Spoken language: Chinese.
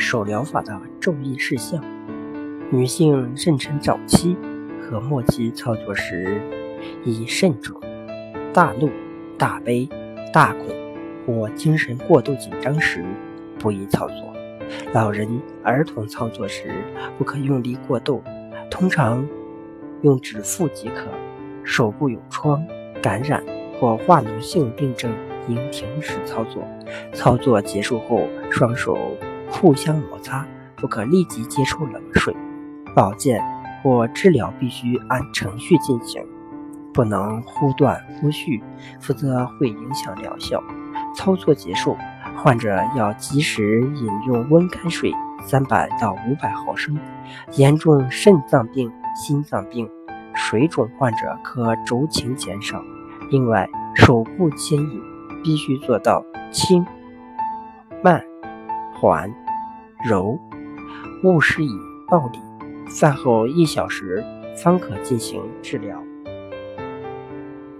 手疗法的注意事项：女性妊娠早期和末期操作时宜慎重，大怒、大悲、大恐或精神过度紧张时不宜操作。老人、儿童操作时不可用力过度，通常用指腹即可。手部有疮、感染或化脓性病症，应停止操作。操作结束后，双手互相摩擦，不可立即接触冷水。保健或治疗必须按程序进行，不能忽断忽续，否则会影响疗效。操作结束，患者要及时饮用温开水三百到五百毫升。严重肾脏病、心脏病。水肿患者可酌情减少。另外，手部牵引必须做到轻、慢、缓、柔，勿施以暴力。饭后一小时方可进行治疗。